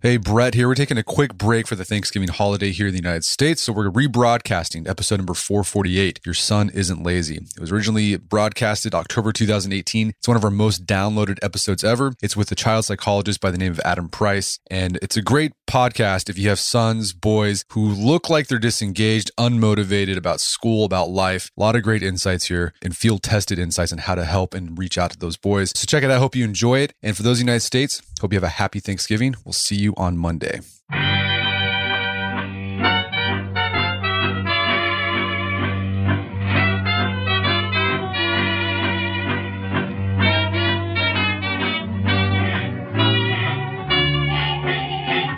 Hey, Brett here. We're taking a quick break for the Thanksgiving holiday here in the United States. So we're rebroadcasting episode number 448 Your Son Isn't Lazy. It was originally broadcasted October 2018. It's one of our most downloaded episodes ever. It's with a child psychologist by the name of Adam Price. And it's a great podcast if you have sons, boys who look like they're disengaged, unmotivated about school, about life. A lot of great insights here and field tested insights on how to help and reach out to those boys. So check it out. I hope you enjoy it. And for those United States, hope you have a happy Thanksgiving. We'll see you on Monday.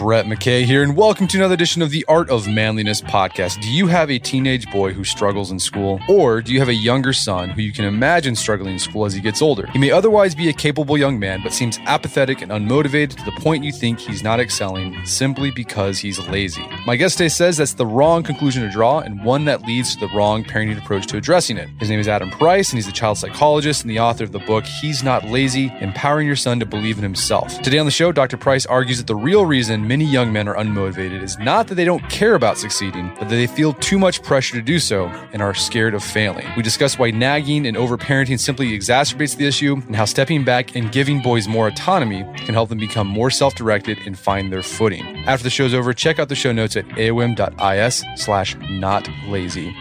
Brett McKay here, and welcome to another edition of the Art of Manliness podcast. Do you have a teenage boy who struggles in school, or do you have a younger son who you can imagine struggling in school as he gets older? He may otherwise be a capable young man, but seems apathetic and unmotivated to the point you think he's not excelling simply because he's lazy. My guest today says that's the wrong conclusion to draw and one that leads to the wrong parenting approach to addressing it. His name is Adam Price, and he's a child psychologist and the author of the book He's Not Lazy Empowering Your Son to Believe in Himself. Today on the show, Dr. Price argues that the real reason many young men are unmotivated is not that they don't care about succeeding, but that they feel too much pressure to do so and are scared of failing. We discuss why nagging and overparenting simply exacerbates the issue and how stepping back and giving boys more autonomy can help them become more self directed and find their footing. After the show's over, check out the show notes at aom.is slash not lazy.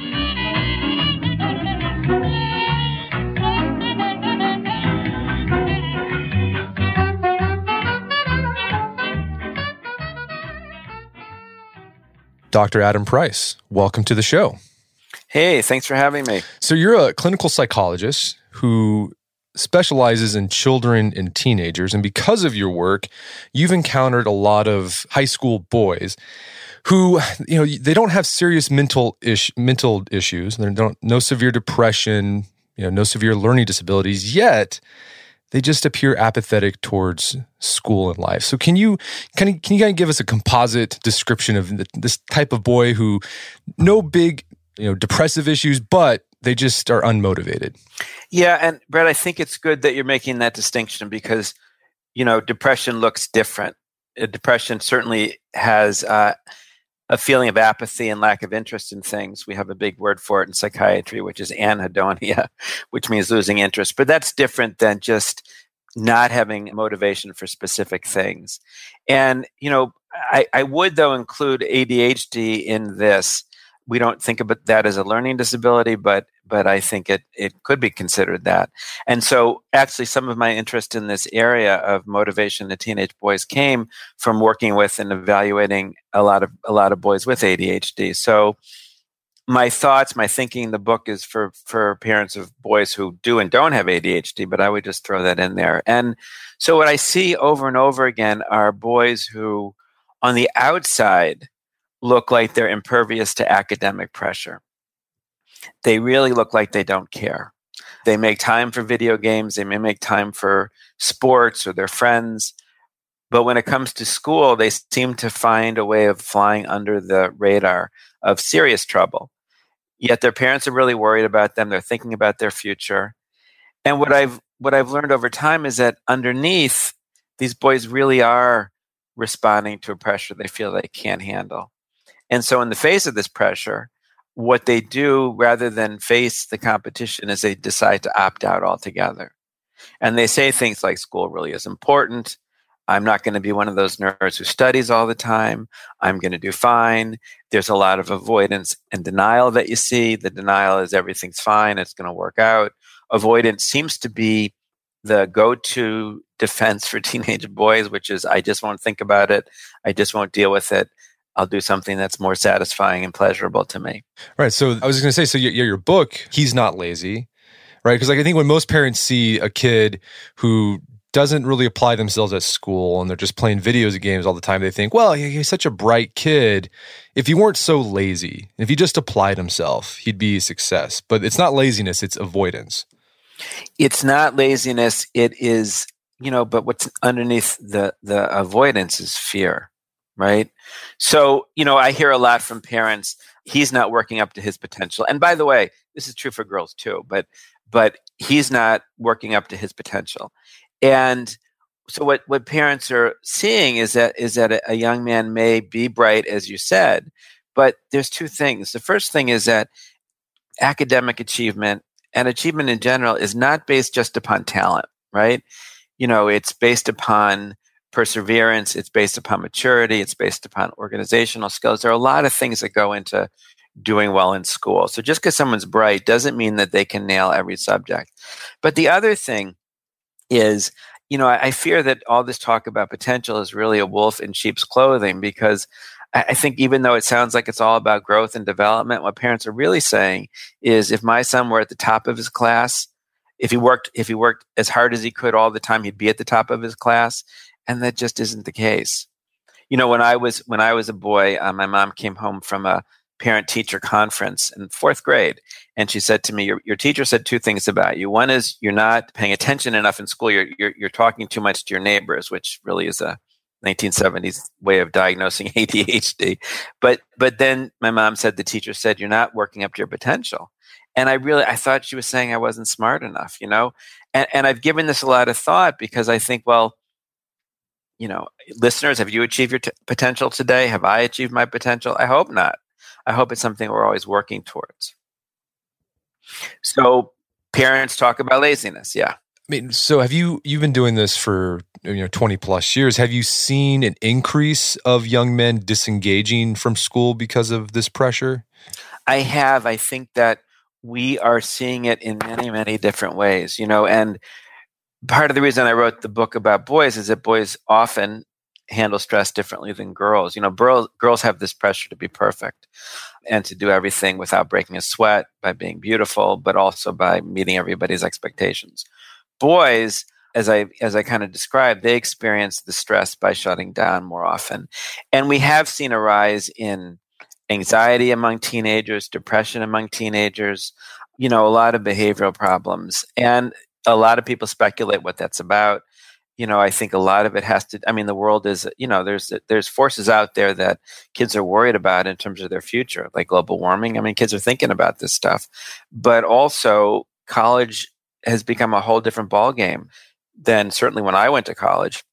Dr. Adam Price, welcome to the show. Hey, thanks for having me. So, you're a clinical psychologist who specializes in children and teenagers. And because of your work, you've encountered a lot of high school boys who, you know, they don't have serious mental ish, mental issues. They don't no severe depression, you know, no severe learning disabilities. Yet, they just appear apathetic towards school and life. So can you can you, can you kind of give us a composite description of this type of boy who no big you know depressive issues, but they just are unmotivated? Yeah, and Brett, I think it's good that you're making that distinction because you know depression looks different. Uh, depression certainly has uh, a feeling of apathy and lack of interest in things. We have a big word for it in psychiatry, which is anhedonia, which means losing interest. But that's different than just not having motivation for specific things. And, you know, I, I would, though, include ADHD in this we don't think about that as a learning disability, but but I think it it could be considered that. And so, actually, some of my interest in this area of motivation to teenage boys came from working with and evaluating a lot of a lot of boys with ADHD. So, my thoughts, my thinking, the book is for for parents of boys who do and don't have ADHD, but I would just throw that in there. And so, what I see over and over again are boys who, on the outside look like they're impervious to academic pressure. They really look like they don't care. They make time for video games, they may make time for sports or their friends. But when it comes to school, they seem to find a way of flying under the radar of serious trouble. Yet their parents are really worried about them. They're thinking about their future. And what I've what I've learned over time is that underneath, these boys really are responding to a pressure they feel they can't handle. And so, in the face of this pressure, what they do rather than face the competition is they decide to opt out altogether. And they say things like school really is important. I'm not going to be one of those nerds who studies all the time. I'm going to do fine. There's a lot of avoidance and denial that you see. The denial is everything's fine, it's going to work out. Avoidance seems to be the go to defense for teenage boys, which is I just won't think about it. I just won't deal with it. I'll do something that's more satisfying and pleasurable to me. Right. So I was going to say, so your, your book, he's not lazy, right? Because like I think when most parents see a kid who doesn't really apply themselves at school and they're just playing video games all the time, they think, well, he's such a bright kid. If he weren't so lazy, if he just applied himself, he'd be a success. But it's not laziness; it's avoidance. It's not laziness. It is, you know, but what's underneath the the avoidance is fear right? So, you know, I hear a lot from parents, he's not working up to his potential. And by the way, this is true for girls too, but but he's not working up to his potential. And so what what parents are seeing is that is that a, a young man may be bright as you said but there's two things the first thing is that academic achievement and achievement in general is not based just upon talent right you know it's based upon perseverance it's based upon maturity it's based upon organizational skills. There are a lot of things that go into doing well in school. So just because someone's bright doesn't mean that they can nail every subject. But the other thing is you know, I, I, fear that all this talk about potential is really a wolf in sheep's clothing because I, I think even though it sounds like it's all about growth and development, what parents are really saying is if my son were at the top of his class, if he worked if he worked as hard as he could all the time, he'd be at the top of his class, and that just isn't the case. You know, when I was when I was a boy, uh, my mom came home from a parent teacher conference in fourth grade. And she said to me, your, your teacher said two things about you. One is you're not paying attention enough in school. You're, you're, you're talking too much to your neighbors, which really is a 1970s way of diagnosing ADHD. But, but then my mom said, the teacher said, you're not working up to your potential. And I really, I thought she was saying I wasn't smart enough, you know? And, and I've given this a lot of thought because I think, well, you know, listeners, have you achieved your t- potential today? Have I achieved my potential? I hope not. I hope it's something we're always working towards. So parents talk about laziness. Yeah. I mean, so have you you've been doing this for you know 20 plus years. Have you seen an increase of young men disengaging from school because of this pressure? I have. I think that we are seeing it in many, many different ways, you know, and part of the reason I wrote the book about boys is that boys often handle stress differently than girls. You know, girls girls have this pressure to be perfect and to do everything without breaking a sweat by being beautiful, but also by meeting everybody's expectations. Boys, as I as I kind of described, they experience the stress by shutting down more often. And we have seen a rise in anxiety among teenagers, depression among teenagers, you know, a lot of behavioral problems. And a lot of people speculate what that's about. You know i think a lot of it has to i mean the world is you know there's there's forces out there that kids are worried about in terms of their future like global warming. I mean kids are thinking about this stuff. But also college has become a whole different ball game than certainly when i went to college.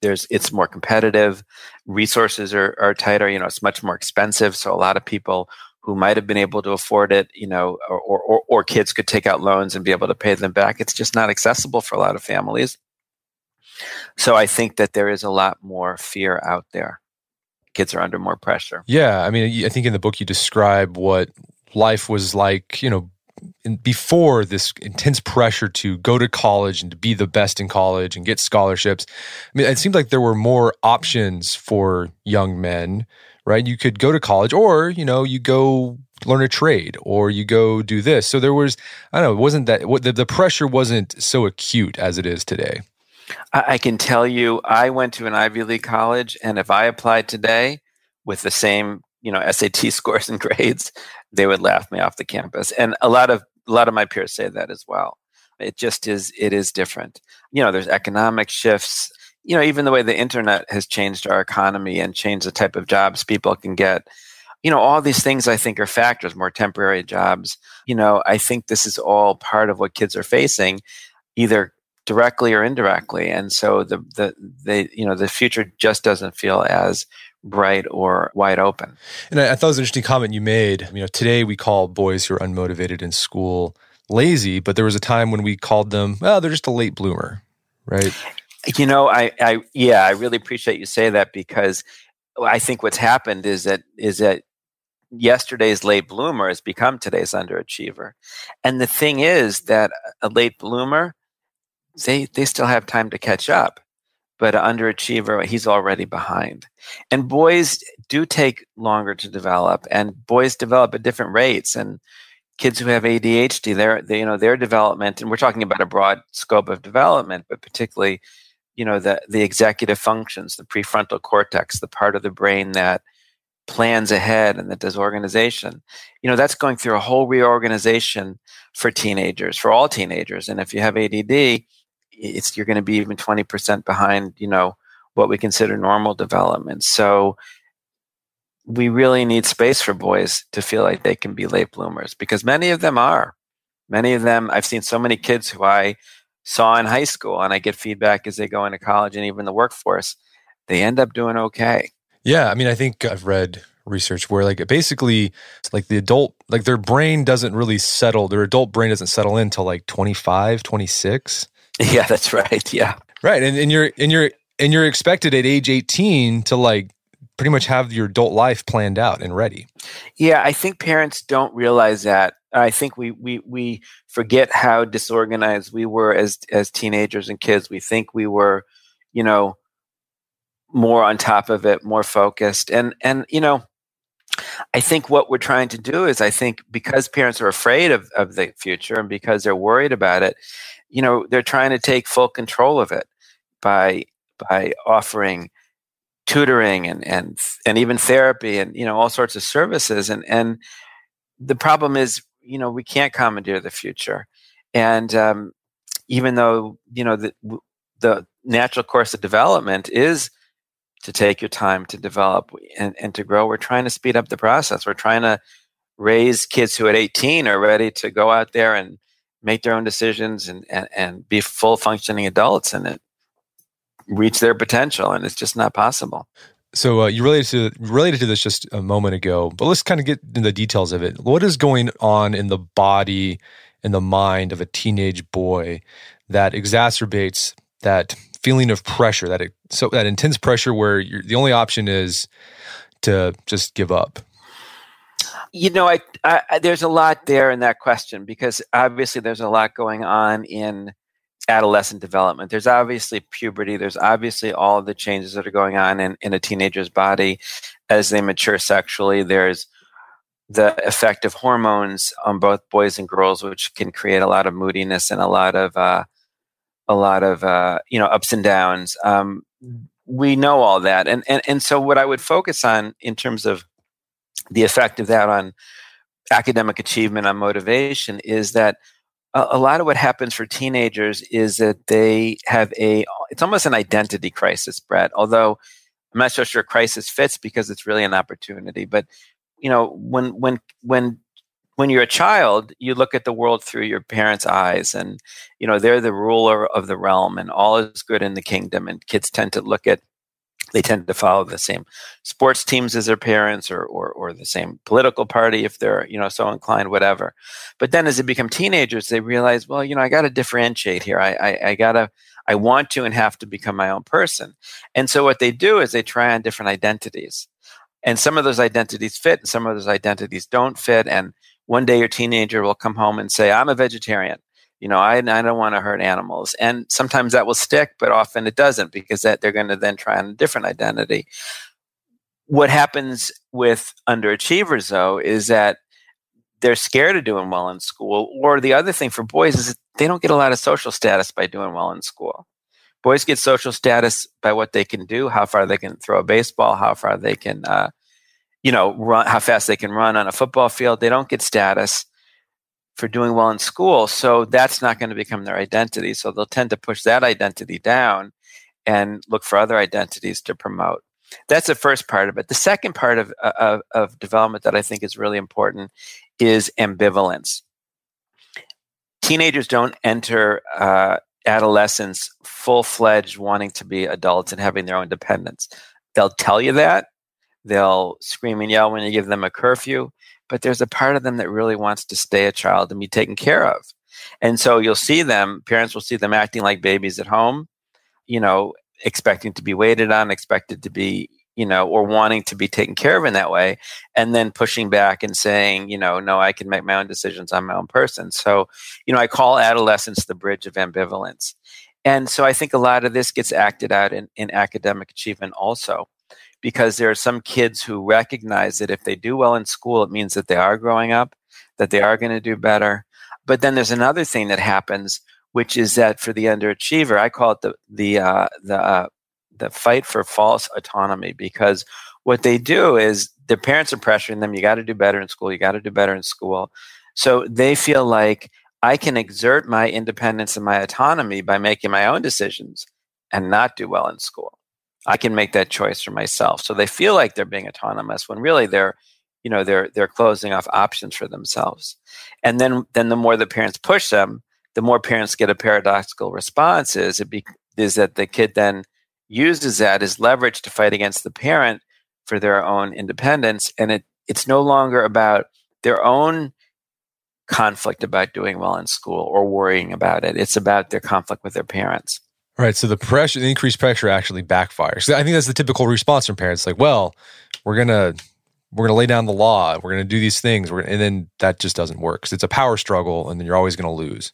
There's it's more competitive. Resources are, are tighter you know it's much more expensive. So a lot of people who might have been able to afford it, you know, or, or, or kids could take out loans and be able to pay them back. It's just not accessible for a lot of families. So I think that there is a lot more fear out there. Kids are under more pressure. Yeah. I mean, I think in the book you describe what life was like, you know, before this intense pressure to go to college and to be the best in college and get scholarships. I mean, it seemed like there were more options for young men, right? You could go to college or, you know, you go learn a trade or you go do this. So there was, I don't know, it wasn't that, what the, the pressure wasn't so acute as it is today. I can tell you, I went to an Ivy League college, and if I applied today with the same, you know, SAT scores and grades, they would laugh me off the campus. And a lot of a lot of my peers say that as well. It just is. It is different. You know, there's economic shifts. You know, even the way the internet has changed our economy and changed the type of jobs people can get. You know, all these things I think are factors. More temporary jobs. You know, I think this is all part of what kids are facing, either directly or indirectly and so the the the you know the future just doesn't feel as bright or wide open and I, I, thought it was an interesting comment you made you know today we call boys who are unmotivated in school lazy but there was a time when we called them well they're just a late bloomer right you know i i yeah i really appreciate you say that because i think what's happened is that is that yesterday's late bloomer has become today's underachiever. And the thing is that a late bloomer they they still have time to catch up but an underachiever he's already behind. And boys do take longer to develop and boys develop at different rates and kids who have adhd their they, you know their development and we're talking about a broad scope of development but particularly you know the the executive functions the prefrontal cortex the part of the brain that plans ahead and that does organization. You know that's going through a whole reorganization for teenagers for all teenagers. And if you have add it's you're going to be even 20% behind you know what we consider normal development. So we really need space for boys to feel like they can be late bloomers because many of them are. Many of them i've seen so many kids who i saw in high school and I get feedback as they go into college and even the workforce, they end up doing okay. Yeah, I mean, I think I've read research where like basically like the adult like their brain doesn't really settle their adult brain doesn't settle in until like 25 26 yeah that's right yeah. Right and, and you're and you're and you're expected at age 18 to like pretty much have your adult life planned out and ready. Yeah i think parents don't realize that i think we we we forget how disorganized we were as as teenagers and kids. We think we were you know more on top of it more focused. And and you know I think what we're trying to do is I think because parents are afraid of, of the future and because they're worried about it, you know, they're trying to take full control of it by by offering tutoring and and and even therapy and you know all sorts of services. And and the problem is you know we can't commandeer the future and um, even though you know the the natural course of development is to take your time to develop and, and to grow. We're trying to speed up the process. We're trying to raise kids who at 18 are ready to go out there and make their own decisions and, and, and be full functioning adults and reach their potential. And it's just not possible. So uh, you related to related to this just a moment ago, but let's kind of get into the details of it. What is going on in the body and the mind of a teenage boy that exacerbates that feeling of pressure, that it, so that intense pressure where the only option is to just give up? You know, I, I, there's a lot there in that question because obviously there's a lot going on in adolescent development. There's obviously puberty. There's obviously all of the changes that are going on in, in a teenager's body as they mature sexually. There's the effect of hormones on both boys and girls, which can create a lot of moodiness and a lot of uh, a lot of uh, you know ups and downs. Um, we know all that, and, and and so what I would focus on in terms of the effect of that on academic achievement, on motivation, is that a, lot of what happens for teenagers is that they have a it's almost an identity crisis, Brett. Although I'm not so sure crisis fits because it's really an opportunity, but you know when when when when you're a child, you look at the world through your parents' eyes, and you know they're the ruler of the realm, and all is good in the kingdom. And kids tend to look at, they tend to follow the same sports teams as their parents, or or, or the same political party if they're you know so inclined, whatever. But then as they become teenagers, they realize, well, you know, I got to differentiate here. I, I I gotta I want to and have to become my own person. And so what they do is they try on different identities. And some of those identities fit and some of those identities don't fit. And one day your teenager will come home and say, I'm a vegetarian. You know, I, I don't want to hurt animals. And sometimes that will stick, but often it doesn't because that they're going to then try on a different identity. What happens with underachievers, though, is that they're scared of doing well in school. Or the other thing for boys is they don't get a lot of social status by doing well in school. Boys get social status by what they can do, how far they can throw a baseball, how far they can uh, you know, run, how fast they can run on a football field. They don't get status for doing well in school. So that's not going to become their identity. So they'll tend to push that identity down and look for other identities to promote. That's the first part of it. The second part of, of, of development that I think is really important is ambivalence. Teenagers don't enter uh, adolescence full fledged wanting to be adults and having their own independence. They'll tell you that, They'll scream and yell when you give them a curfew, but there's a part of them that really wants to stay a child and be taken care of. And so you'll see them, parents will see them acting like babies at home, you know, expecting to be waited on, expected to be, you know, or wanting to be taken care of in that way, and then pushing back and saying, you know, no, I can make my own decisions. I'm my own person. So, you know, I call adolescence the bridge of ambivalence. And so I think a lot of this gets acted out in, in academic achievement also because there are some kids who recognize that if they do well in school, it means that they are growing up, that they are going to do better. But then there's another thing that happens, which is that for the underachiever, I call it the the uh, the uh, the fight for false autonomy because what they do is their parents are pressuring them. You got to do better in school. You got to do better in school. So they feel like I can exert my independence and my autonomy by making my own decisions and not do well in school. I can make that choice for myself. So they feel like they're being autonomous when really they're, you know, they're they're closing off options for themselves. And then then the more the parents push them the more parents get a paradoxical response is it be, is that the kid then uses that as leverage to fight against the parent for their own independence and it it's no longer about their own conflict about doing well in school or worrying about it it's about their conflict with their parents Right. So the pressure, the increased pressure actually backfires. I think that's the typical response from parents. Like, well, we're gonna we're gonna lay down the law. We're gonna do these things. And then that just doesn't work because it's a power struggle, and then you're always gonna lose.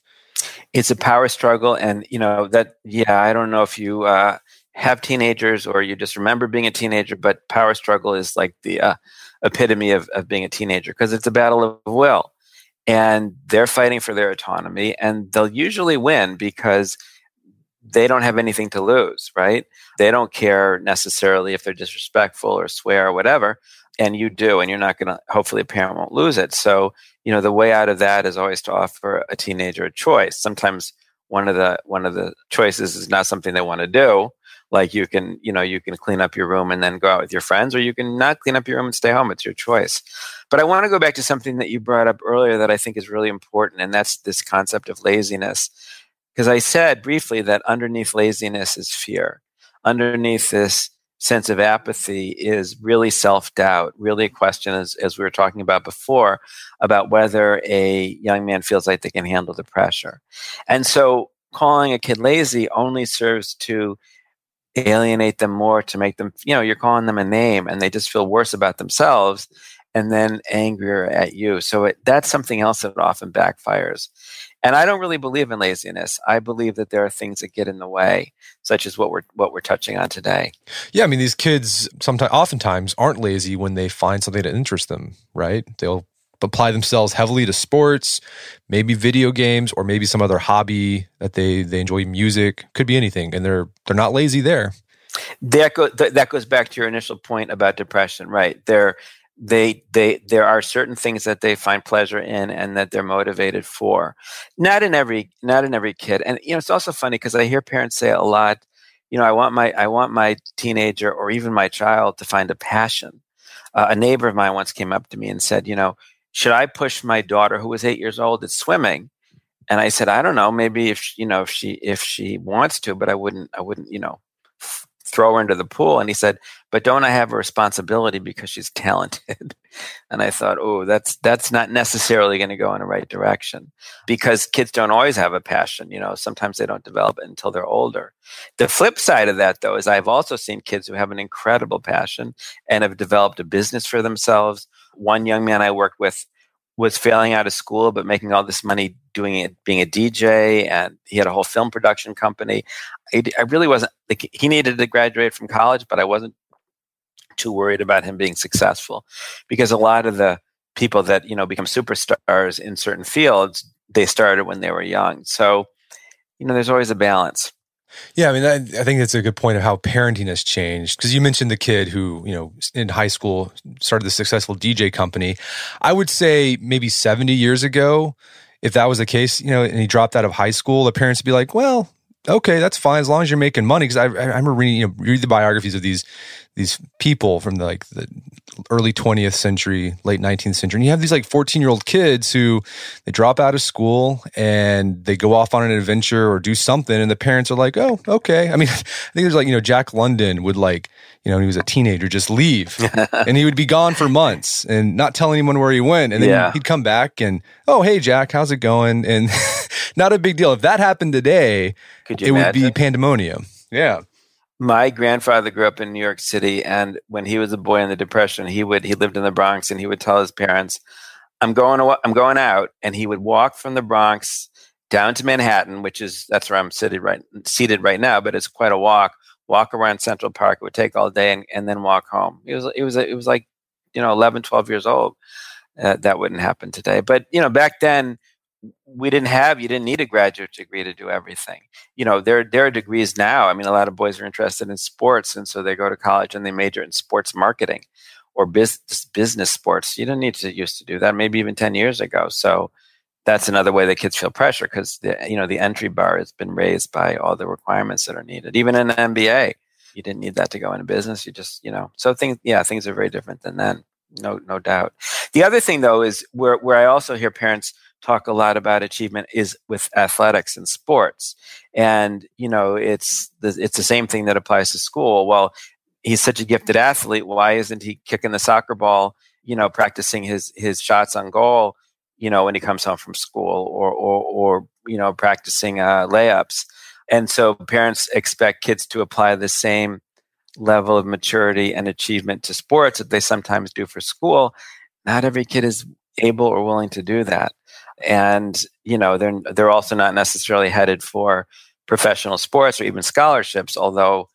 It's a power struggle, and you know that. Yeah, I don't know if you uh, have teenagers or you just remember being a teenager, but power struggle is like the uh, epitome of, of being a teenager because it's a battle of will, and they're fighting for their autonomy, and they'll usually win because they don't have anything to lose, right? They don't care necessarily if they're disrespectful or swear or whatever, and you do, and you're not going to. Hopefully, a parent won't lose it. So, you know, the way out of that is always to offer a teenager a choice. Sometimes one of the one of the choices is not something they want to do. Like you can, you know, you can clean up your room and then go out with your friends, or you can not clean up your room and stay home. It's your choice. But I want to go back to something that you brought up earlier that I think is really important, and that's this concept of laziness because I said briefly that underneath laziness is fear. Underneath this sense of apathy is really self doubt, really a question, as, as we were talking about before, about whether a young man feels like they can handle the pressure. And so calling a kid lazy only serves to alienate them more, to make them, you know, you're calling them a name and they just feel worse about themselves and then angrier at you. So it, that's something else that often backfires. And I don't really believe in laziness. I believe that there are things that get in the way, such as what we're what we're touching on today. Yeah, I mean these kids sometimes oftentimes aren't lazy when they find something that interests them, right? They'll apply themselves heavily to sports, maybe video games, or maybe some other hobby that they they enjoy music. Could be anything, and they're they're not lazy there. That go, that goes back to your initial point about depression, right? They're they they there are certain things that they find pleasure in and that they're motivated for. Not in every not in every kid. And you know it's also funny because i hear parents say a lot you know i want my i want my teenager or even my child to find a passion. Uh, a neighbor of mine once came up to me and said you know should i push my daughter who was eight years old at swimming? And i said i don't know. Maybe if you know if she if she wants to but i wouldn't i wouldn't you know throw her into the pool. And he said, but don't I have a responsibility because she's talented? and I thought, oh, that's that's not necessarily going to go in the right direction because kids don't always have a passion. You know, sometimes they don't develop it until they're older. The flip side of that, though, is I've also seen kids who have an incredible passion and have developed a business for themselves. One young man I worked with was failing out of school but making all this money doing it being a dj and he had a whole film production company. I, I really wasn't like he needed to graduate from college but i wasn't too worried about him being successful because a lot of the people that you know become superstars in certain fields they started when they were young. So you know there's always a balance yeah, I mean, I, I think that's a good point of how parenting has changed. Because you mentioned the kid who, you know, in high school started the successful DJ company. I would say maybe 70 years ago, if that was the case, you know, and he dropped out of high school, the parents would be like, well, okay, that's fine as long as you're making money. Because I, I remember reading, you know, read the biographies of these these people from the, like the early 20th century, late 19th century. And you have these like 14 year old kids who they drop out of school and they go off on an adventure or do something. And the parents are like, oh, okay. I mean, I think there's like, you know, Jack London would like, you know, when he was a teenager, just leave and he would be gone for months and not tell anyone where he went. And then yeah. he'd come back and, oh, hey, Jack, how's it going? And not a big deal. If that happened today, it imagine? would be pandemonium. Yeah my grandfather grew up in New York City, and when he was a boy in the Depression, he would he lived in the Bronx, and he would tell his parents, "I'm going I'm going out," and he would walk from the Bronx down to Manhattan, which is that's where I'm seated right seated right now, but it's quite a walk. Walk around Central Park. It would take all day, and, and then walk home. It was it was it was like you know 11, 12 years old. Uh, that wouldn't happen today, but you know back then we didn't have you didn't need a graduate degree to do everything. You know there there are degrees now. I mean a lot of boys are interested in sports and so they go to college and they major in sports marketing or business business sports. You didn't need to used to do that maybe even 10 years ago. So that's another way that kids feel pressure because the you know the entry bar has been raised by all the requirements that are needed. Even in the mba you didn't need that to go into business. You just you know so things yeah things are very different than then no no doubt. The other thing though is where where i also hear parents talk a lot about achievement is with athletics and sports. And, you know, it's the, it's the same thing that applies to school. Well, he's such a gifted athlete. Why isn't he kicking the soccer ball, you know, practicing his, his shots on goal, you know, when he comes home from school or, or, or you know, practicing uh, layups? And so parents expect kids to apply the same level of maturity and achievement to sports that they sometimes do for school. Not every kid is able or willing to do that. And, you know, they're they're also not necessarily headed for professional sports or even scholarships, although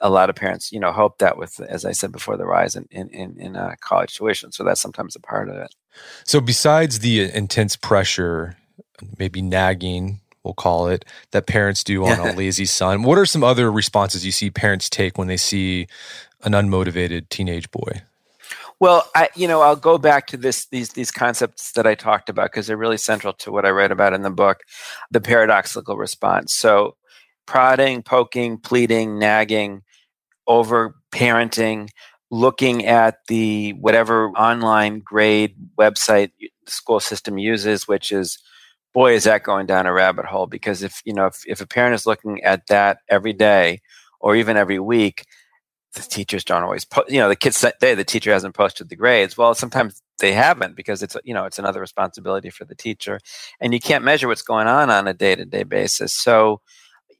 a lot of parents, you know, hope that with, as I said before, the rise in in, in, in uh, college tuition. So that's sometimes a part of it. So besides the intense pressure, maybe nagging, we'll call it, that parents do on a lazy son, what are some other responses you see parents take when they see an unmotivated teenage boy? Well, I, you know, I'll go back to this these these concepts that I talked about because they're really central to what I write about in the book, the paradoxical response. So, prodding, poking, pleading, nagging, over parenting, looking at the whatever online grade website the school system uses, which is boy is that going down a rabbit hole because if you know if, if a parent is looking at that every day or even every week the teachers don't always po- you know the kids say the teacher hasn't posted the grades. Well sometimes they haven't because it's you know it's another responsibility for the teacher and you can't measure what's going on on a day-to-day basis. So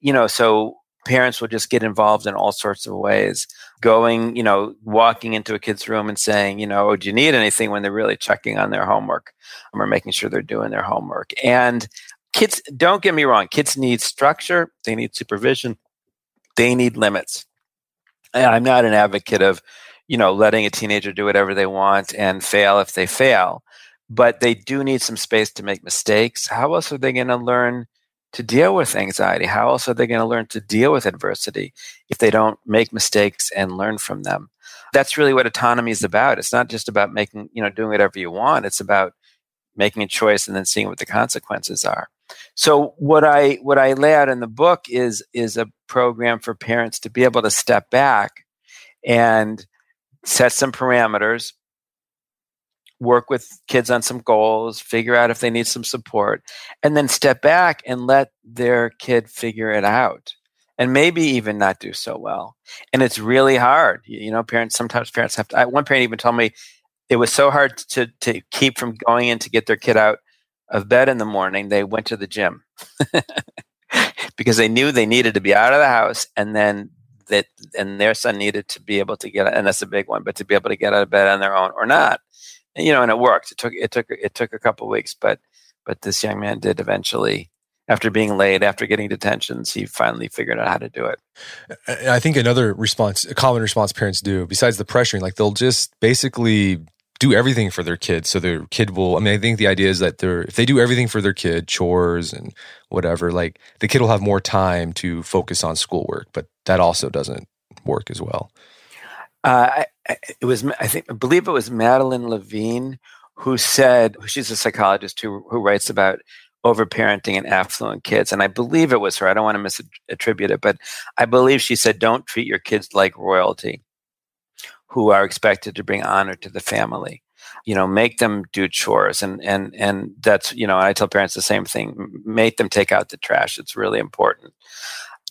you know so parents will just get involved in all sorts of ways. Going you know walking into a kid's room and saying you know oh, do you need anything? when they're really checking on their homework or making sure they're doing their homework. And kids don't get me wrong kids need structure they need supervision they need limits I'm not an advocate of, you know, letting a teenager do whatever they want and fail if they fail, but they do need some space to make mistakes. How else are they going to learn to deal with anxiety? How else are they going to learn to deal with adversity if they don't make mistakes and learn from them? That's really what autonomy is about. It's not just about making, you know, doing whatever you want. It's about making a choice and then seeing what the consequences are. So what I what I lay out in the book is is a program for parents to be able to step back and set some parameters, work with kids on some goals, figure out if they need some support, and then step back and let their kid figure it out. And maybe even not do so well. And it's really hard. You know, parents sometimes parents have to I, one parent even told me it was so hard to to keep from going in to get their kid out of bed in the morning, they went to the gym. Because they knew they needed to be out of the house and then that and their son needed to be able to get and that's a big one but to be able to get out of bed on their own or not. And, you know and it worked. It took it took it took a couple weeks but but this young man did eventually after being late after getting detentions he finally figured out how to do it. I think another response a common response parents do besides the pressuring like they'll just basically do everything for their kid so their kid will i mean i think the idea is that they're if they do everything for their kid chores and whatever like the kid will have more time to focus on schoolwork but that also doesn't work as well. Uh, I, it was i think i believe it was madeline levine who said she's a psychologist who, who writes about overparenting and affluent kids and i believe it was her. I don't want to misattribute it but i believe she said don't treat your kids like royalty who are expected to bring honor to the family. You know make them do chores and and and that's you know i tell parents the same thing make them take out the trash it's really important.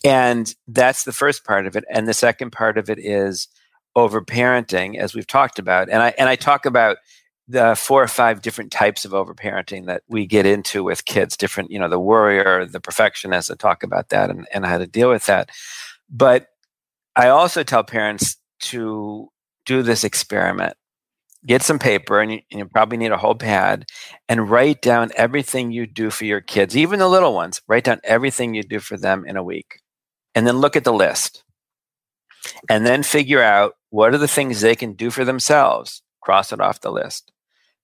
And that's the first part of it and the second part of it is overparenting as we've talked about and i and i talk about the four or five different types of overparenting that we get into with kids different you know the worrier the perfectionist i talk about that and, and how to deal with that. But i also tell parents to do this experiment. Mm-hmm. Get some paper, and you, and you, probably need a whole pad, and write down everything you do for your kids, even the little ones. Write down everything you do for them in a week. And then look at the list. And then figure out what are the things they can do for themselves. Cross it off the list.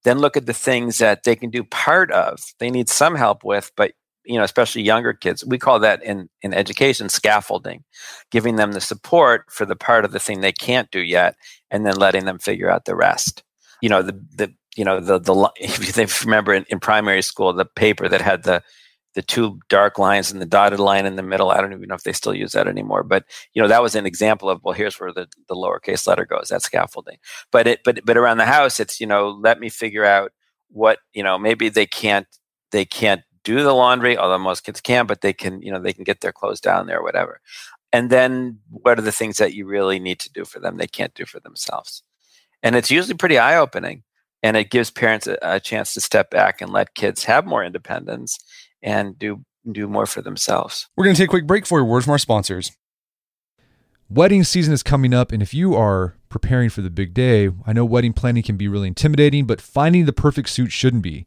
Then look at the things that they can do part of, they need some help with, but you know, especially younger kids. We call that in, in education scaffolding, giving them the support for the part of the thing they can't do yet, and then letting them figure out the rest. You know, the the you know the the if you remember in, in primary school, the paper that had the the two dark lines and the dotted line in the middle. I don't even know if they still use that anymore, but you know that was an example of well, here's where the, the lowercase letter goes. That's scaffolding. But it but but around the house, it's you know let me figure out what you know maybe they can't they can't do the laundry, although most kids can, but they can, you know, they can get their clothes down there or whatever. And then what are the things that you really need to do for them they can't do for themselves? And it's usually pretty eye opening. And it gives parents a, a chance to step back and let kids have more independence and do do more for themselves. We're going to take a quick break for a word from our sponsors. Wedding season is coming up, and if you are preparing for the big day, I know wedding planning can be really intimidating, but finding the perfect suit shouldn't be.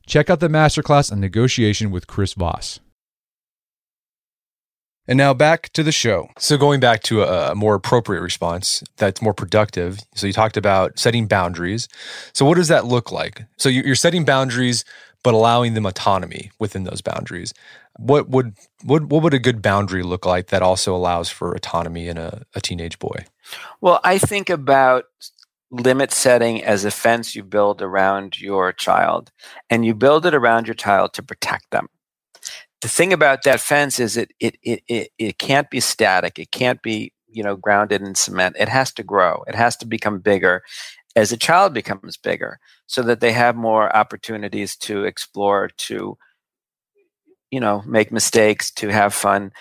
Check out the masterclass on negotiation with Chris Voss. And now back to the show. So, going back to a, more appropriate response that's more productive. So, you talked about setting boundaries. So, what does that look like? So, you're setting boundaries but allowing them autonomy within those boundaries. What would what what would a good boundary look like that also allows for autonomy in a, a teenage boy? Well, I think about limit setting as a fence you build around your child, and you build it around your child to protect them. The thing about that fence is it it it it, it can't be static. It can't be you know grounded in cement. It has to grow. It has to become bigger as a child becomes bigger, so that they have more opportunities to explore, to you know make mistakes, to have fun.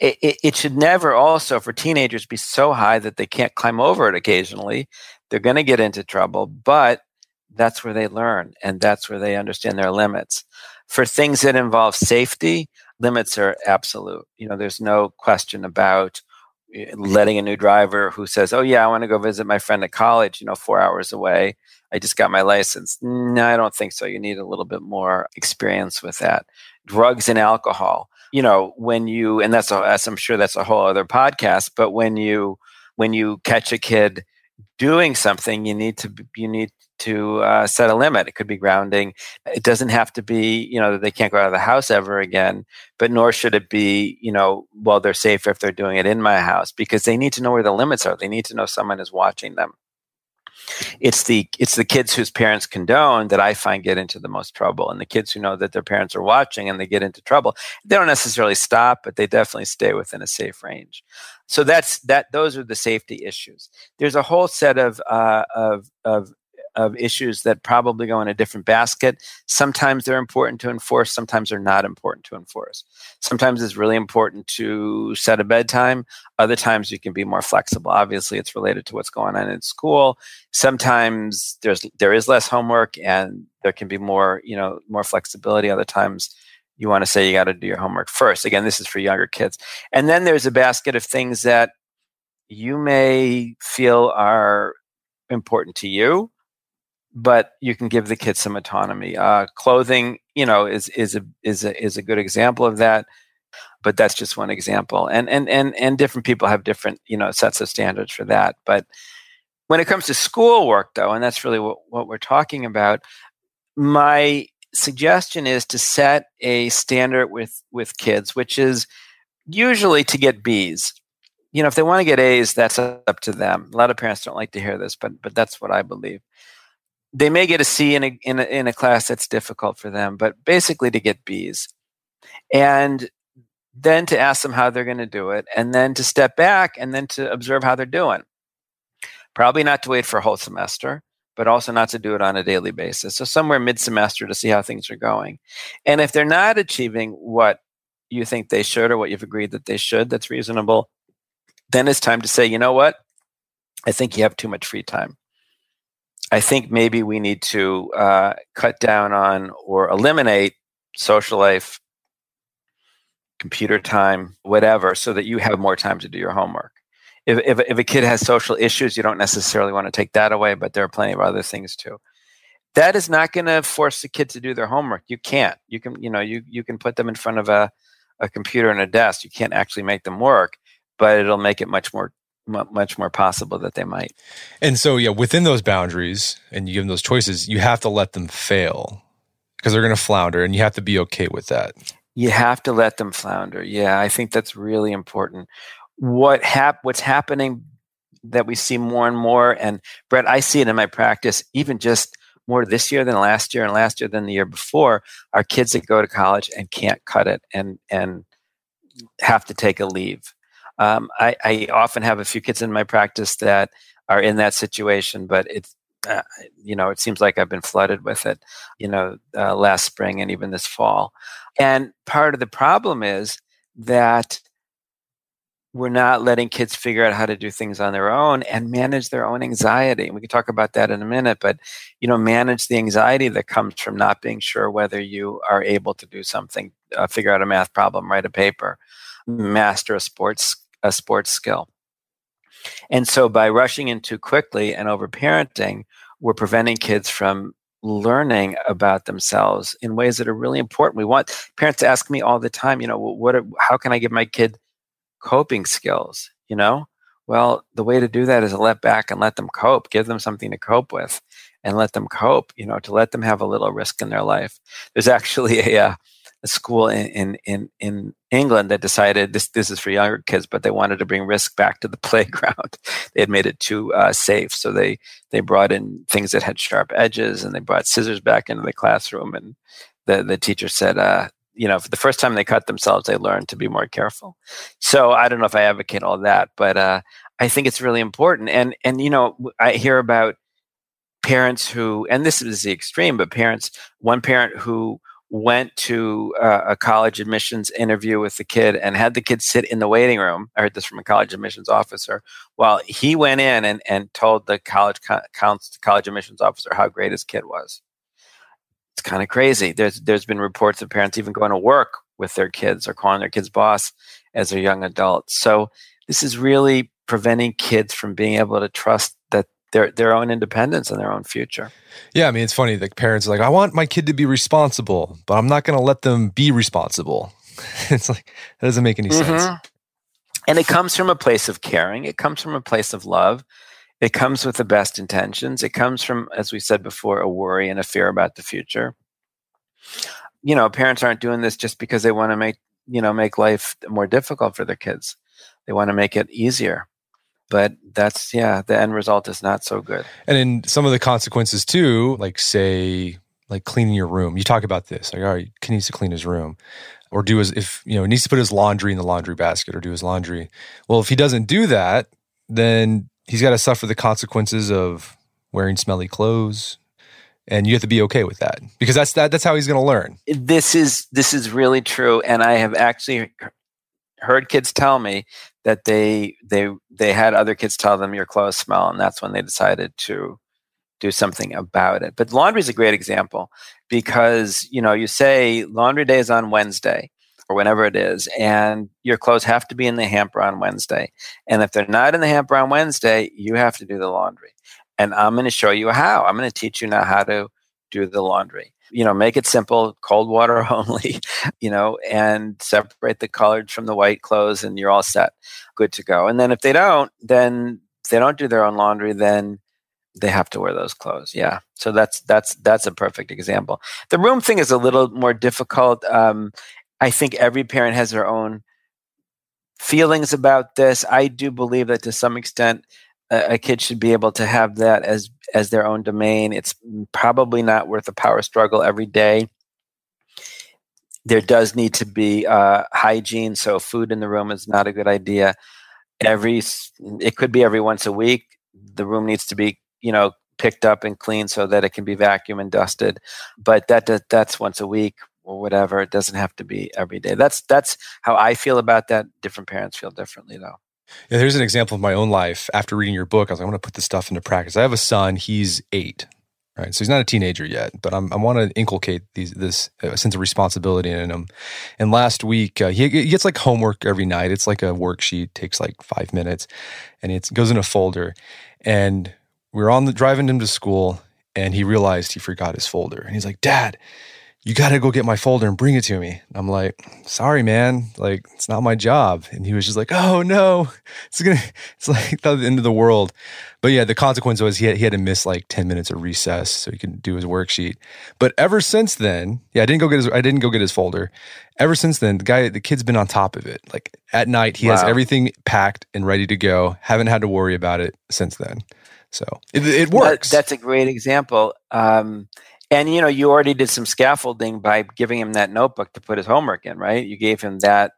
It, it, it, should never also for teenagers be so high that they can't climb over it occasionally they're going to get into trouble, but that's where they learn and that's where they understand their limits. For things that involve safety, limits are absolute. You know, there's no question about eh, letting a new driver who says, "Oh yeah, I want to go visit my friend at college," you know, 4 hours away. I just got my license. No, I don't think so. You need a little bit more experience with that. Drugs and alcohol. You know, when you and that's, a, I'm sure that's a whole other podcast, but when you when you catch a kid doing something, you need to you need to uh, set a limit. It could be grounding. It doesn't have to be you know that they can't go out of the house ever again. But nor should it be you know well they're safer if they're doing it in my house because they need to know where the limits are. They need to know someone is watching them it's the it's the kids whose parents condone that I find get into the most trouble, and the kids who know that their parents are watching and they get into trouble. They don't necessarily stop, but they definitely stay within a safe range. So that's that. Those are the safety issues. There's a whole set of uh, of of of issues that probably go in a different basket. Sometimes they're important to enforce, sometimes they're not important to enforce. Sometimes it's really important to set a bedtime, other times you can be more flexible. Obviously, it's related to what's going on in school. Sometimes there's there is less homework and there can be more, you know, more flexibility. Other times you want to say you got to do your homework first. Again, this is for younger kids. And then there's a basket of things that you may feel are important to you but you can give the kids some autonomy. Uh, clothing, you know, is is a is a is a good example of that. But that's just one example, and and and and different people have different you know sets of standards for that. But when it comes to schoolwork, though, and that's really what, what we're talking about, my suggestion is to set a standard with with kids, which is usually to get B's. You know, if they want to get A's, that's up to them. A lot of parents don't like to hear this, but but that's what I believe they may get a C in a, in a, in a class that's difficult for them, but basically to get B's. And then to ask them how they're going to do it, and then to step back and then to observe how they're doing. Probably not to wait for a whole semester, but also not to do it on a daily basis. So somewhere mid semester to see how things are going. And if they're not achieving what you think they should or what you've agreed that they should, that's reasonable, then it's time to say, you know what? I think you have too much free time. I think maybe we need to uh, cut down on or eliminate social life, computer time, whatever, so that you have more time to do your homework. If, if, if a kid has social issues, you don't necessarily want to take that away, but there are plenty of other things too. That is not going to force the kid to do their homework. You can't. You can, you know, you, you can put them in front of a, a computer and a desk. You can't actually make them work, but it'll make it much more much more possible that they might. And so, yeah, within those boundaries, and you give them those choices, you have to let them fail because they're going to flounder, and you have to be okay with that. You have to let them flounder. Yeah, I think that's really important. What hap- What's happening that we see more and more, and Brett, I see it in my practice, even just more this year than last year, and last year than the year before, are kids that go to college and can't cut it, and and have to take a leave um, I, I, often have a few kids in my practice that are in that situation, but it's uh, you know it seems like I've been flooded with it, you know, uh, last spring and even this fall. And part of the problem is that we're not letting kids figure out how to do things on their own and manage their own anxiety. And we can talk about that in a minute, but you know, manage the anxiety that comes from not being sure whether you are able to do something, uh, figure out a math problem, write a paper, master a sports a sports skill. And so by rushing in too quickly and overparenting, we're preventing kids from learning about themselves in ways that are really important. We want parents to ask me all the time, you know, what are, how can I give my kid coping skills, you know? Well, the way to do that is to let back and let them cope, give them something to cope with. and let them cope, you know, to let them have a little risk in their life. There's actually a, uh, a school in, in, in England that decided this, this is for younger kids, but they wanted to bring risk back to the playground. they had made it too uh, safe. So they, they brought in things that had sharp edges and they brought scissors back into the classroom. And the, the teacher said, uh, you know, for the first time they cut themselves, they learned to be more careful. So I don't know if I advocate all that, but uh, I think it's really important. And and you know, I hear about parents who, and this is the extreme, but parents, one parent who went to uh, a college admissions interview with the kid and had the kid sit in the waiting room. I heard this from a college admissions officer. While he went in and, and told the college co- college admissions officer how great his kid was it's kind of crazy. There's there's been reports of parents even going to work with their kids or calling their kids boss as they're young adults. So this is really preventing kids from being able to trust that their their own independence and their own future. Yeah, I mean it's funny. The parents are like, I want my kid to be responsible, but I'm not going to let them be responsible. it's like that doesn't make any mm-hmm. sense. And it comes from a place of caring. It comes from a place of love. It comes with the best intentions. It comes from, as we said before, a worry and a fear about the future. You know, parents aren't doing this just because they want to make, you know, make life more difficult for their kids. They want to make it easier. But that's, yeah, the end result is not so good. And in some of the consequences too, like say, like cleaning your room. You talk about this, like, all right, he needs to clean his room or do his, if, you know, he needs to put his laundry in the laundry basket or do his laundry. Well, if he doesn't do that, then he's got to suffer the consequences of wearing smelly clothes and you have to be okay with that because that's that that's how he's going to learn this is this is really true and i have actually heard kids tell me that they they they had other kids tell them your clothes smell and that's when they decided to do something about it but laundry is a great example because you know you say laundry day is on wednesday or whenever it is, and your clothes have to be in the hamper on Wednesday. And if they're not in the hamper on Wednesday, you have to do the laundry. And I'm going to show you how. I'm going to teach you now how to do the laundry. You know, make it simple, cold water only, you know, and separate the colored from the white clothes, and you're all set, good to go. And then if they don't, then they don't do their own laundry, then they have to wear those clothes. Yeah. So that's that's that's a perfect example. The room thing is a little more difficult. Um, I think every parent has their own feelings about this. I do believe that to some extent, a, kid should be able to have that as as their own domain. It's probably not worth a power struggle every day. There does need to be uh, hygiene, so food in the room is not a good idea. Every it could be every once a week. The room needs to be you know picked up and cleaned so that it can be vacuum and dusted. But that that's once a week or whatever. It doesn't have to be every day. That's that's how I feel about that. Different parents feel differently though. Yeah, there's an example of my own life. After reading your book, I was like, I want to put this stuff into practice. I have a son; he's eight, right? So he's not a teenager yet, but I'm, i want to inculcate these this uh, sense of responsibility in him. And last week, uh, he, he, gets like homework every night. It's like a worksheet, takes like five minutes, and it goes in a folder. And we are on the driving him to school, and he realized he forgot his folder, and he's like, "Dad." You got to go get my folder and bring it to me. I'm like, sorry, man. Like, it's not my job. And he was just like, oh no, it's gonna, it's like the end of the world. But yeah, the consequence was he had, he had to miss like 10 minutes of recess so he could do his worksheet. But ever since then, yeah, I didn't go get his, I didn't go get his folder. Ever since then, the guy, the kid's been on top of it. Like at night, he wow. has everything packed and ready to go. Haven't had to worry about it since then. So it, it works. That, that's a great example. Um, and you know, you already did some scaffolding by giving him that notebook to put his homework in, right? You gave him that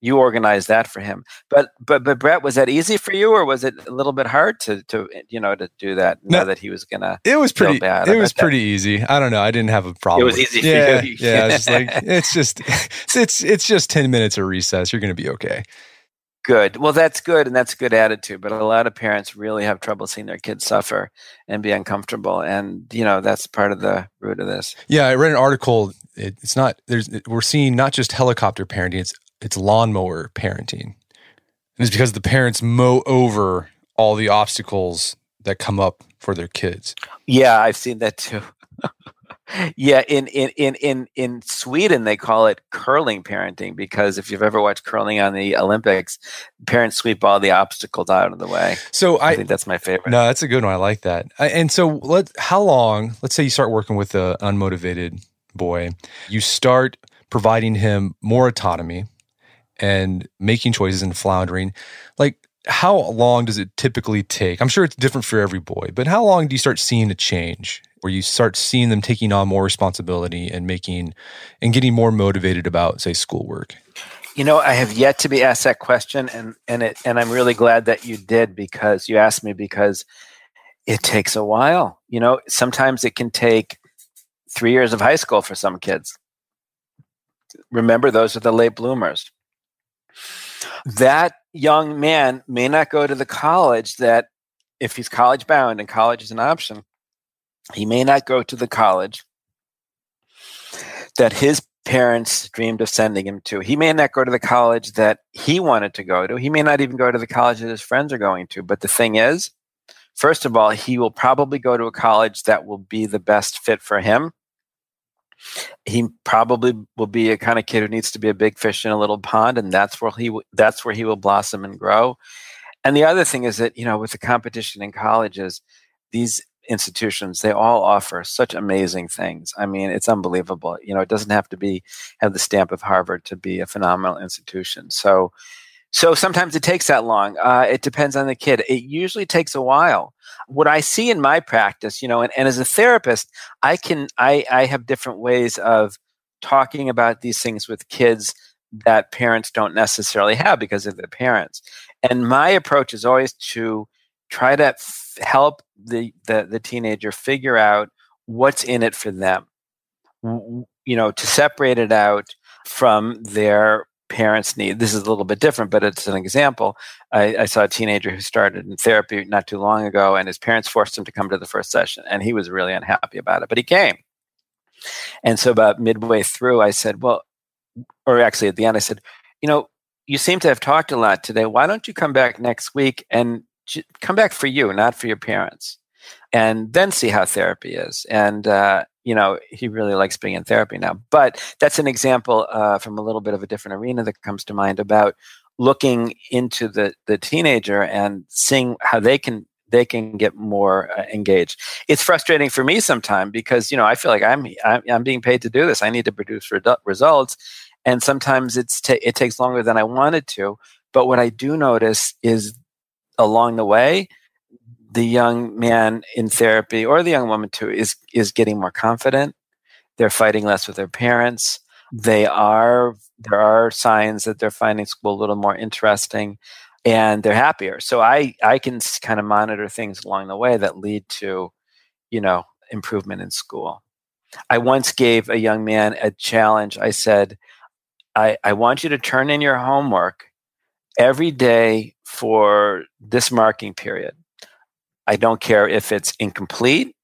you organized that for him. But but but Brett, was that easy for you, or was it a little bit hard to to you know to do that? Know no, that he was gonna. It was pretty. Bad. It was pretty easy. I don't know. I didn't have a problem. It was easy. yeah, yeah. It's just like it's just it's it's just ten minutes of recess. You're gonna be okay. Good. Well, that's good, and that's a good attitude. But a lot of parents really have trouble seeing their kids suffer and be uncomfortable, and you know that's part of the root of this. Yeah, I read an article. It, it's not there's we're seeing not just helicopter parenting; it's it's lawnmower parenting, and it's because the parents mow over all the obstacles that come up for their kids. Yeah, I've seen that too. Yeah, in, in in in in Sweden they call it curling parenting because if you've ever watched curling on the Olympics, parents sweep all the obstacles out of the way. So I, I think that's my favorite. No, that's a good one. I like that. I, and so let how long? Let's say you start working with a unmotivated boy, you start providing him more autonomy and making choices and floundering. Like how long does it typically take? I'm sure it's different for every boy, but how long do you start seeing a change where you start seeing them taking on more responsibility and making and getting more motivated about, say, schoolwork? You know, I have yet to be asked that question, and and it and I'm really glad that you did because you asked me because it takes a while. You know, sometimes it can take three years of high school for some kids. Remember, those are the late bloomers. That young man may not go to the college that, if he's college bound and college is an option, he may not go to the college that his parents dreamed of sending him to. He may not go to the college that he wanted to go to. He may not even go to the college that his friends are going to. But the thing is, first of all, he will probably go to a college that will be the best fit for him. He probably will be a kind of kid who needs to be a big fish in a little pond, and that's where he that's where he will blossom and grow. And the other thing is that you know, with the competition in colleges, these institutions they all offer such amazing things. I mean it's unbelievable you know it doesn't have to be have the stamp of harvard to be a phenomenal institution. So so sometimes it takes that long uh, it depends on the kid. It usually takes a while. What i see in my practice you know and, and as a therapist i can i i have different ways of talking about these things with kids that parents don't necessarily have because of their parents. And my approach is always to try to f- help the, the the teenager figure out what's in it for them. You know to separate it out from their parents need. This is a little bit different but it's an example. I, I, saw a teenager who started in therapy not too long ago and his parents forced him to come to the first session and he was really unhappy about it but he came. And so about midway through i said well or actually at the end i said you know you seem to have talked a lot today. Why don't you come back next week and come back for you, not for your parents, and then see how therapy is. And uh, you know, he really likes being in therapy now. But that's an example uh, from a little bit of a different arena that comes to mind about looking into the the teenager and seeing how they can they can get more uh, engaged. It's frustrating for me sometimes because you know I feel like I'm, I'm I'm, being paid to do this. I need to produce re- results, and sometimes it's ta- it takes longer than I wanted to. But what I do notice is along the way, the young man in therapy or the young woman too is is getting more confident. They're fighting less with their parents. They are there are signs that they're finding school a little more interesting and they're happier. So I I can kind of monitor things along the way that lead to, you know, improvement in school. I once gave a young man a challenge. I said, I, I want you to turn in your homework every day for this marking period. I don't care if it's incomplete.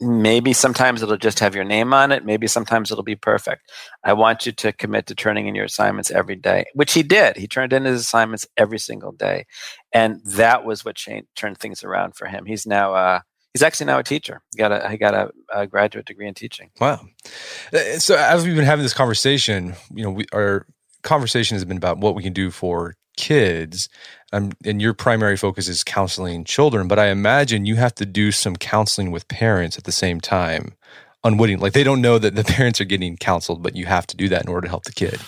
Maybe sometimes it'll just have your name on it. Maybe sometimes it'll be perfect. I want you to commit to turning in your assignments every day, which he did. He turned in his assignments every single day. And that was what changed, turned things around for him. He's now, uh, he's actually now a teacher. He got a, he got a, a graduate degree in teaching. Wow. Uh, so as we've been having this conversation, you know, we, our conversation has been about what we can do for kids um, and your primary focus is counseling children but i imagine you have to do some counseling with parents at the same time unwitting like they don't know that the parents are getting counseled but you have to do that in order to help the kid.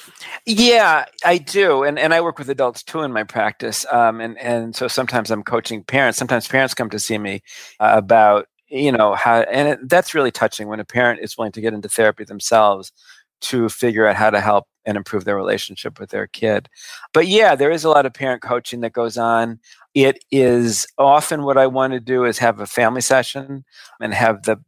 Yeah i do and, and i work with adults too in my practice um, and, and so sometimes i'm coaching parents sometimes parents come to see me uh, about you know how and it, that's really touching when a parent is willing to get into therapy themselves to figure out how to help and improve their relationship with their kid. But yeah, there is a lot of parent coaching that goes on. It is often what I want to do is have a family session and have the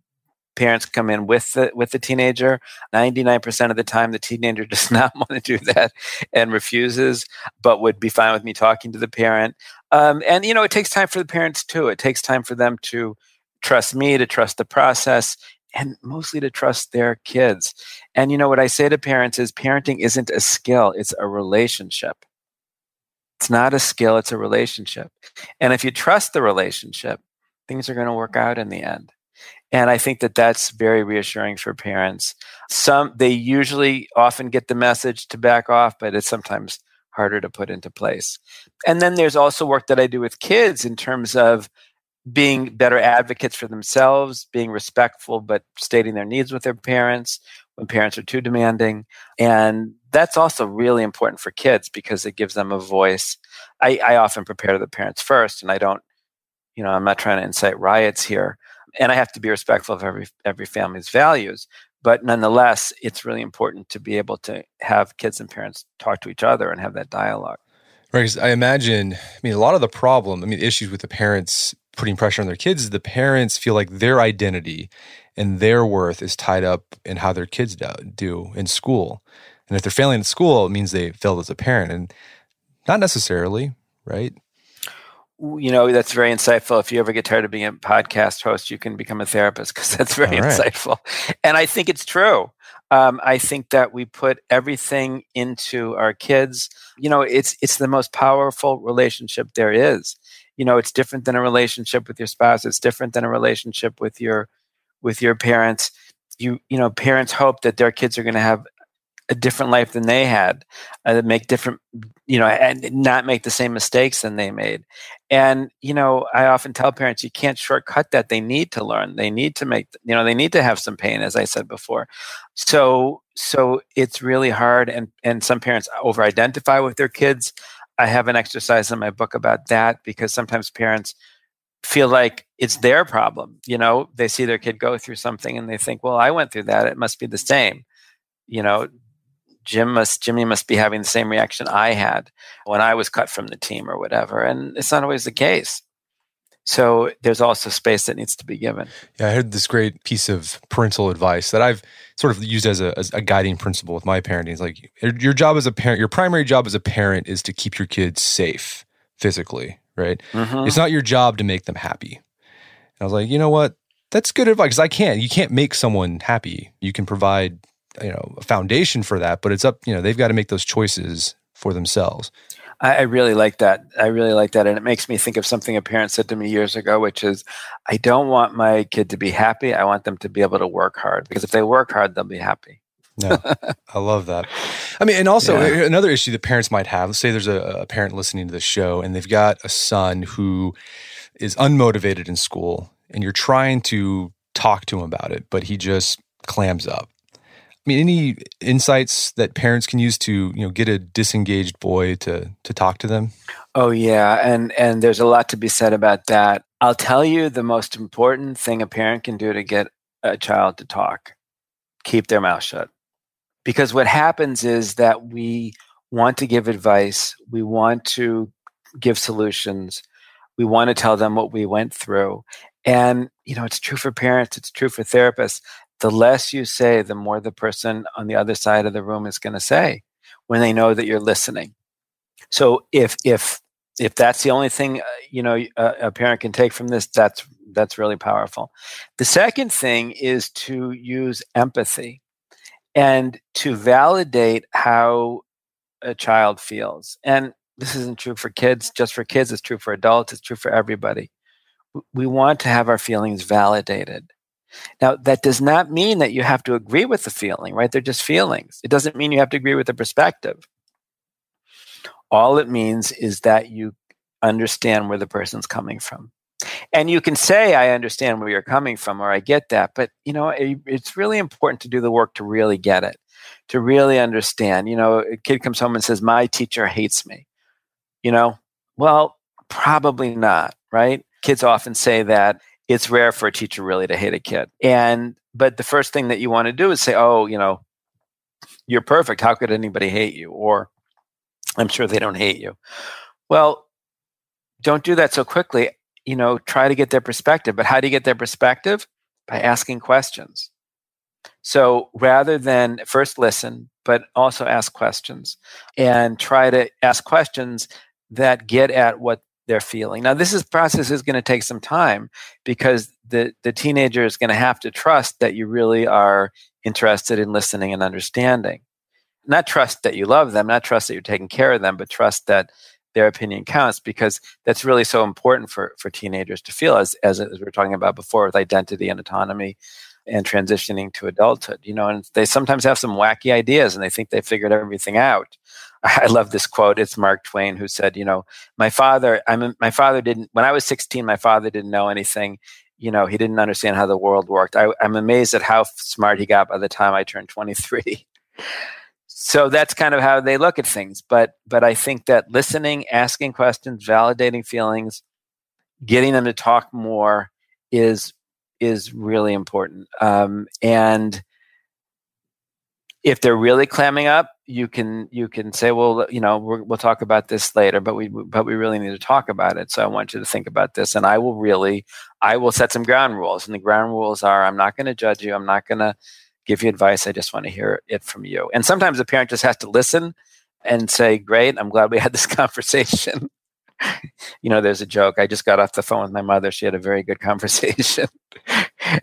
parents come in with the with the teenager 99% of the time the teenager does not want to do that and refuses but would be fine with me talking to the parent um, and you know it takes time for the parents too it takes time for them to trust me to trust the process and mostly to trust their kids. And you know what I say to parents is parenting isn't a skill, it's a relationship. It's not a skill, it's a relationship. And if you trust the relationship, things are going to work out in the end. And I think that that's very reassuring for parents. Some, they usually often get the message to back off, but it's sometimes harder to put into place. And then there's also work that I do with kids in terms of being better advocates for themselves, being respectful, but stating their needs with their parents when parents are too demanding. And that's also really important for kids because it gives them a voice. I, I often prepare the parents first, and I don't, you know, I'm not trying to incite riots here. And I have to be respectful of every every family's values. But nonetheless, it's really important to be able to have kids and parents talk to each other and have that dialogue. Right. I imagine, I mean, a lot of the problem, I mean, issues with the parents putting pressure on their kids is the parents feel like their identity and their worth is tied up in how their kids do in school. And if they're failing at school, it means they failed as a parent. And not necessarily, right? You know, that's very insightful. If you ever get tired of being a podcast host, you can become a therapist because that's very right. insightful. And I think it's true. Um, I think that we put everything into our kids. You know, it's it's the most powerful relationship there is. You know, it's different than a relationship with your spouse. It's different than a relationship with your with your parents. You you know, parents hope that their kids are going to have a different life than they had, uh, make different, you know, and not make the same mistakes than they made. And you know, I often tell parents you can't shortcut that. They need to learn. They need to make, you know, they need to have some pain, as I said before. So, so it's really hard, and and some parents over-identify with their kids. I have an exercise in my book about that because sometimes parents feel like it's their problem. You know, they see their kid go through something and they think, well, I went through that. It must be the same. You know, Jim must Jimmy must be having the same reaction I had when I was cut from the team or whatever. And it's not always the case. So there's also space that needs to be given. Yeah, I heard this great piece of parental advice that I've sort of used as a, as a guiding principle with my parenting. It's like your job as a parent, your primary job as a parent is to keep your kids safe physically, right? Mm-hmm. It's not your job to make them happy. And I was like, you know what? That's good advice. because I can't. You can't make someone happy. You can provide you know a foundation for that but it's up you know they've got to make those choices for themselves I, I really like that i really like that and it makes me think of something a parent said to me years ago which is i don't want my kid to be happy i want them to be able to work hard because if they work hard they'll be happy no, I love that. I mean, and also yeah. another issue that parents might have. Let's say there's a, a parent listening to this show, and they've got a son who is unmotivated in school, and you're trying to talk to him about it, but he just clams up. I mean, any insights that parents can use to you know get a disengaged boy to to talk to them? Oh yeah, and and there's a lot to be said about that. I'll tell you the most important thing a parent can do to get a child to talk: keep their mouth shut. Because what happens is that we want to give advice, we want to give solutions, we want to tell them what we went through, and you know it's true for parents, it's true for therapists the less you say, the more the person on the other side of the room is going to say when they know that you're listening. So if if if that's the only thing uh, you know a, a parent can take from this, that's that's really powerful. The second thing is to use empathy and to validate how a child feels. And this isn't true for kids, just for kids, it's true for adults, it's true for everybody. We want to have our feelings validated. Now, that does not mean that you have to agree with the feeling, right? They're just feelings. It doesn't mean you have to agree with the perspective. All it means is that you understand where the person's coming from. And you can say, I understand where you're coming from, or I get that. But, you know, it, it's really important to do the work to really get it, to really understand. You know, a kid comes home and says, My teacher hates me. You know, well, probably not, right? Kids often say that it's rare for a teacher really to hate a kid. And but the first thing that you want to do is say, "Oh, you know, you're perfect. How could anybody hate you?" Or I'm sure they don't hate you. Well, don't do that so quickly. You know, try to get their perspective. But how do you get their perspective? By asking questions. So rather than first listen, but also ask questions and try to ask questions that get at what they're feeling. Now, this is process is going to take some time because the the teenager is going to have to trust that you really are interested in listening and understanding. Not trust that you love them, not trust that you're taking care of them, but trust that their opinion counts because that's really so important for for teenagers to feel as as, as we were talking about before with identity and autonomy and transitioning to adulthood you know and they sometimes have some wacky ideas and they think they figured everything out i love this quote. It's mark twain who said you know my father i'm my father didn't when i was 16 my father didn't know anything. You know he didn't understand how the world worked. I, i'm amazed at how smart he got by the time i turned 23 so that's kind of how they look at things. But but i think that listening asking questions validating feelings getting them to talk more is is really important. Um, and if they're really clamming up you can you can say well you know we will talk about this later but we but we really need to talk about it so i want you to think about this and i will really i will set some ground rules and the ground rules are i'm not going to judge you i'm not going to give you advice. I just want to hear it from you. And sometimes a parent just has to listen and say, Great, I'm glad we had this conversation. you know, there's a joke. I just got off the phone with my mother. She had a very good conversation.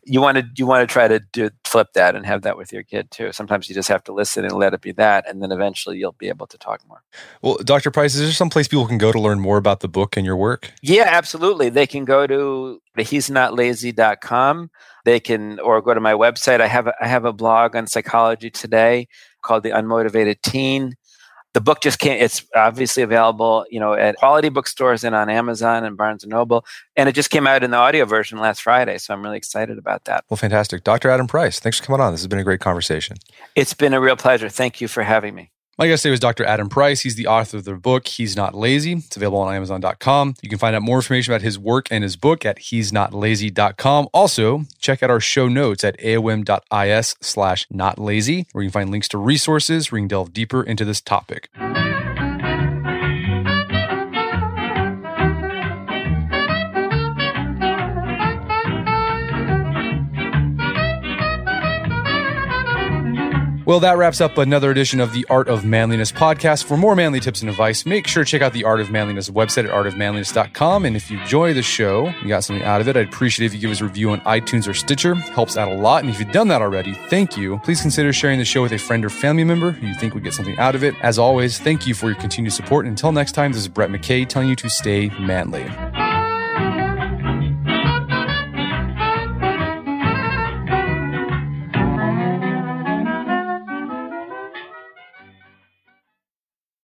You want to you want to try to do flip that and have that with your kid too. Sometimes you just have to listen and let it be that, and then eventually you'll be able to talk more. Well, Dr. Price, is there some place people can go to learn more about the book and your work? Yeah, absolutely. They can go to he's not lazy.com. They can or go to my website. I have a, I have a blog on psychology today called The Unmotivated Teen the book just came it's obviously available you know at quality bookstores and on amazon and barnes and noble. And it just came out in the audio version last friday so i'm really excited about that. Well fantastic. Dr adam price thanks for coming on. This has been a great conversation. It's been a real pleasure. Thank you for having me my guest today was Dr. Adam Price. He's the author of the book He's Not Lazy. It's available on Amazon.com. You can find out more information about his work and his book at he's not lazy.com. Also, check out our show notes at aom.is slash not lazy, where you can find links to resources where you can delve deeper into this topic. Well, that wraps up another edition of the Art of Manliness podcast. For more manly tips and advice, make sure to check out the Art of Manliness website at artofmanliness.com. And if you enjoy the show, you got something out of it, I'd appreciate if you give us a review on iTunes or Stitcher. Helps out a lot. And if you've done that already, thank you. Please consider sharing the show with a friend or family member who you think would get something out of it. As always, thank you for your continued support. And until next time, this is Brett McKay telling you to stay manly.